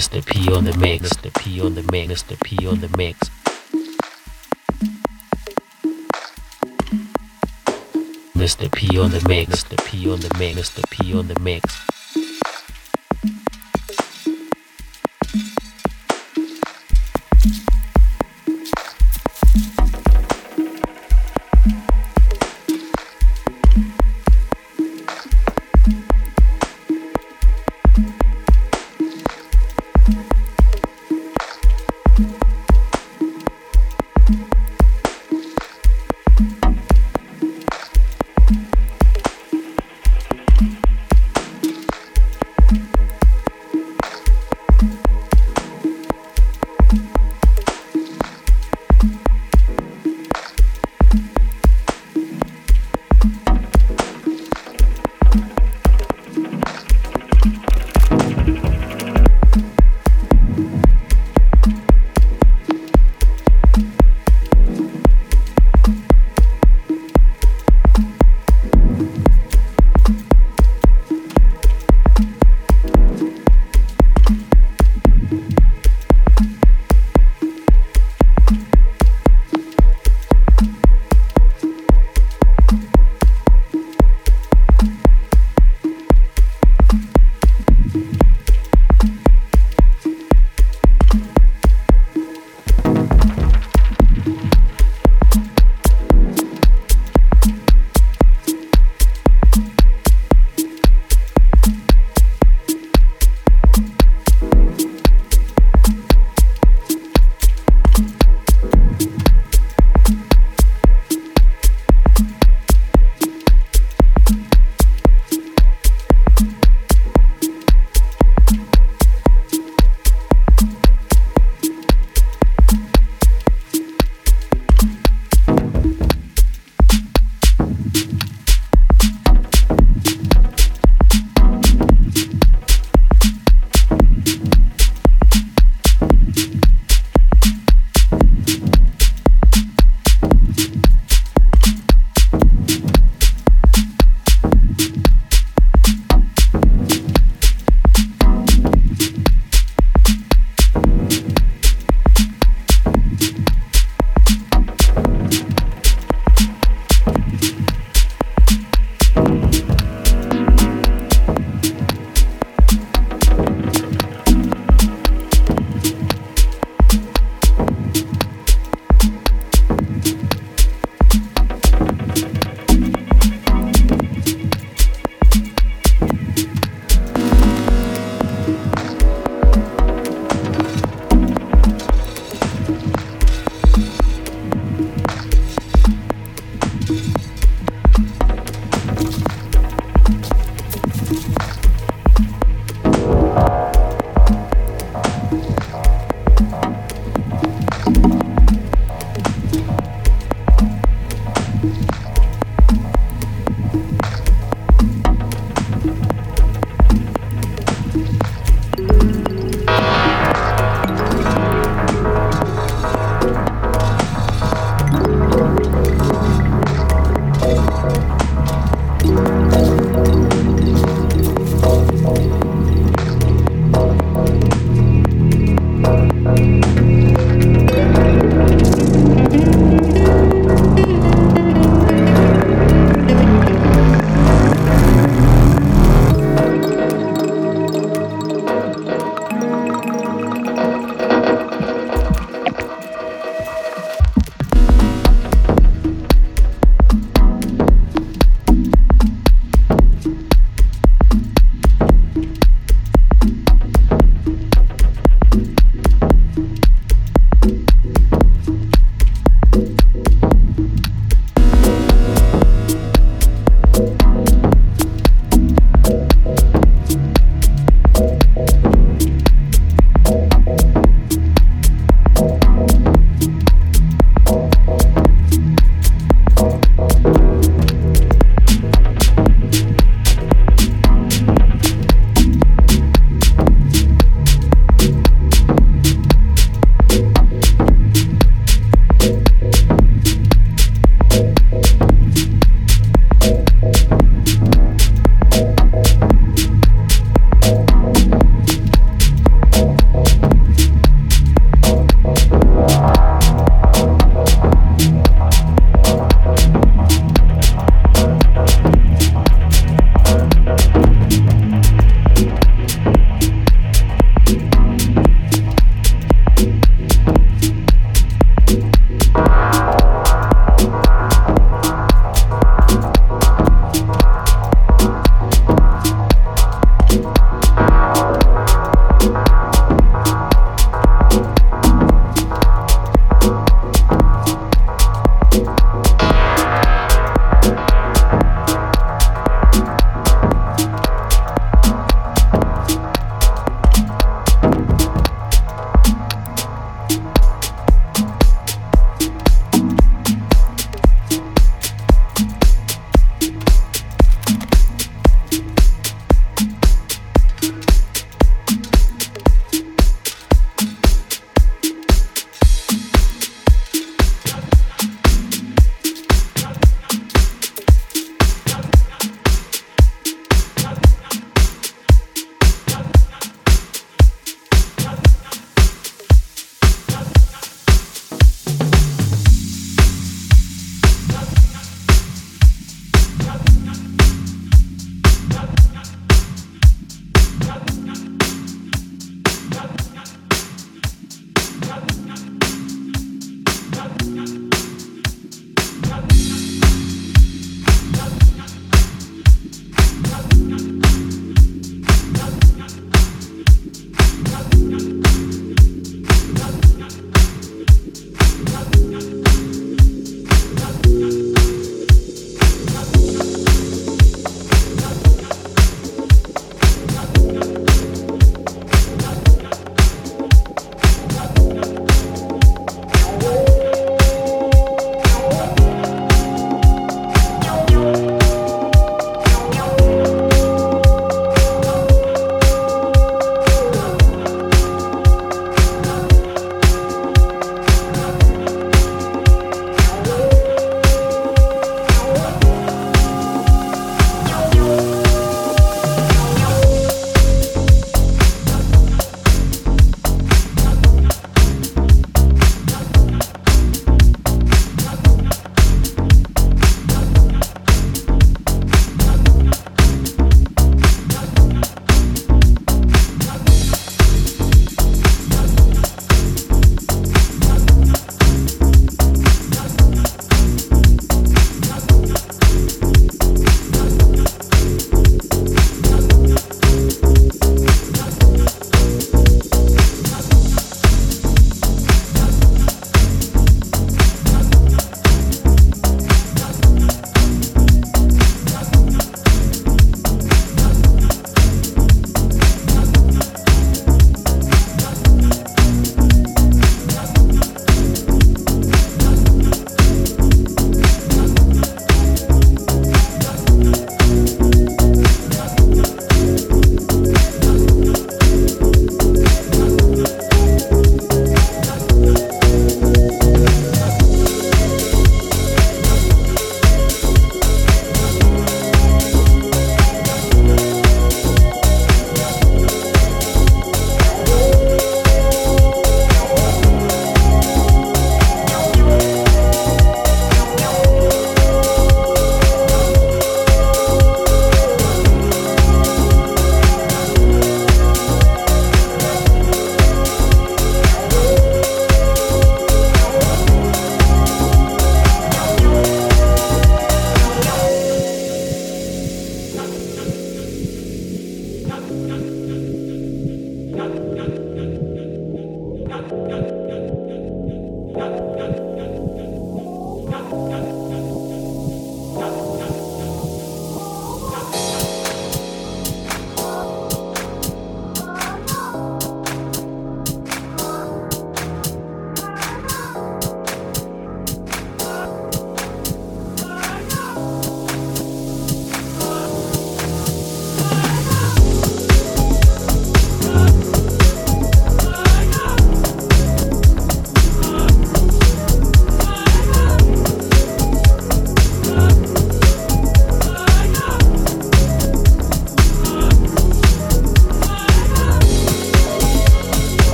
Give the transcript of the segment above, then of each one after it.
Mr. P on the mix, Mr. P on the mix, Mr. P on the mix. Mr. P on the mix, Mr. P on the mix, Mr. P on the mix.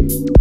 Worth, worth.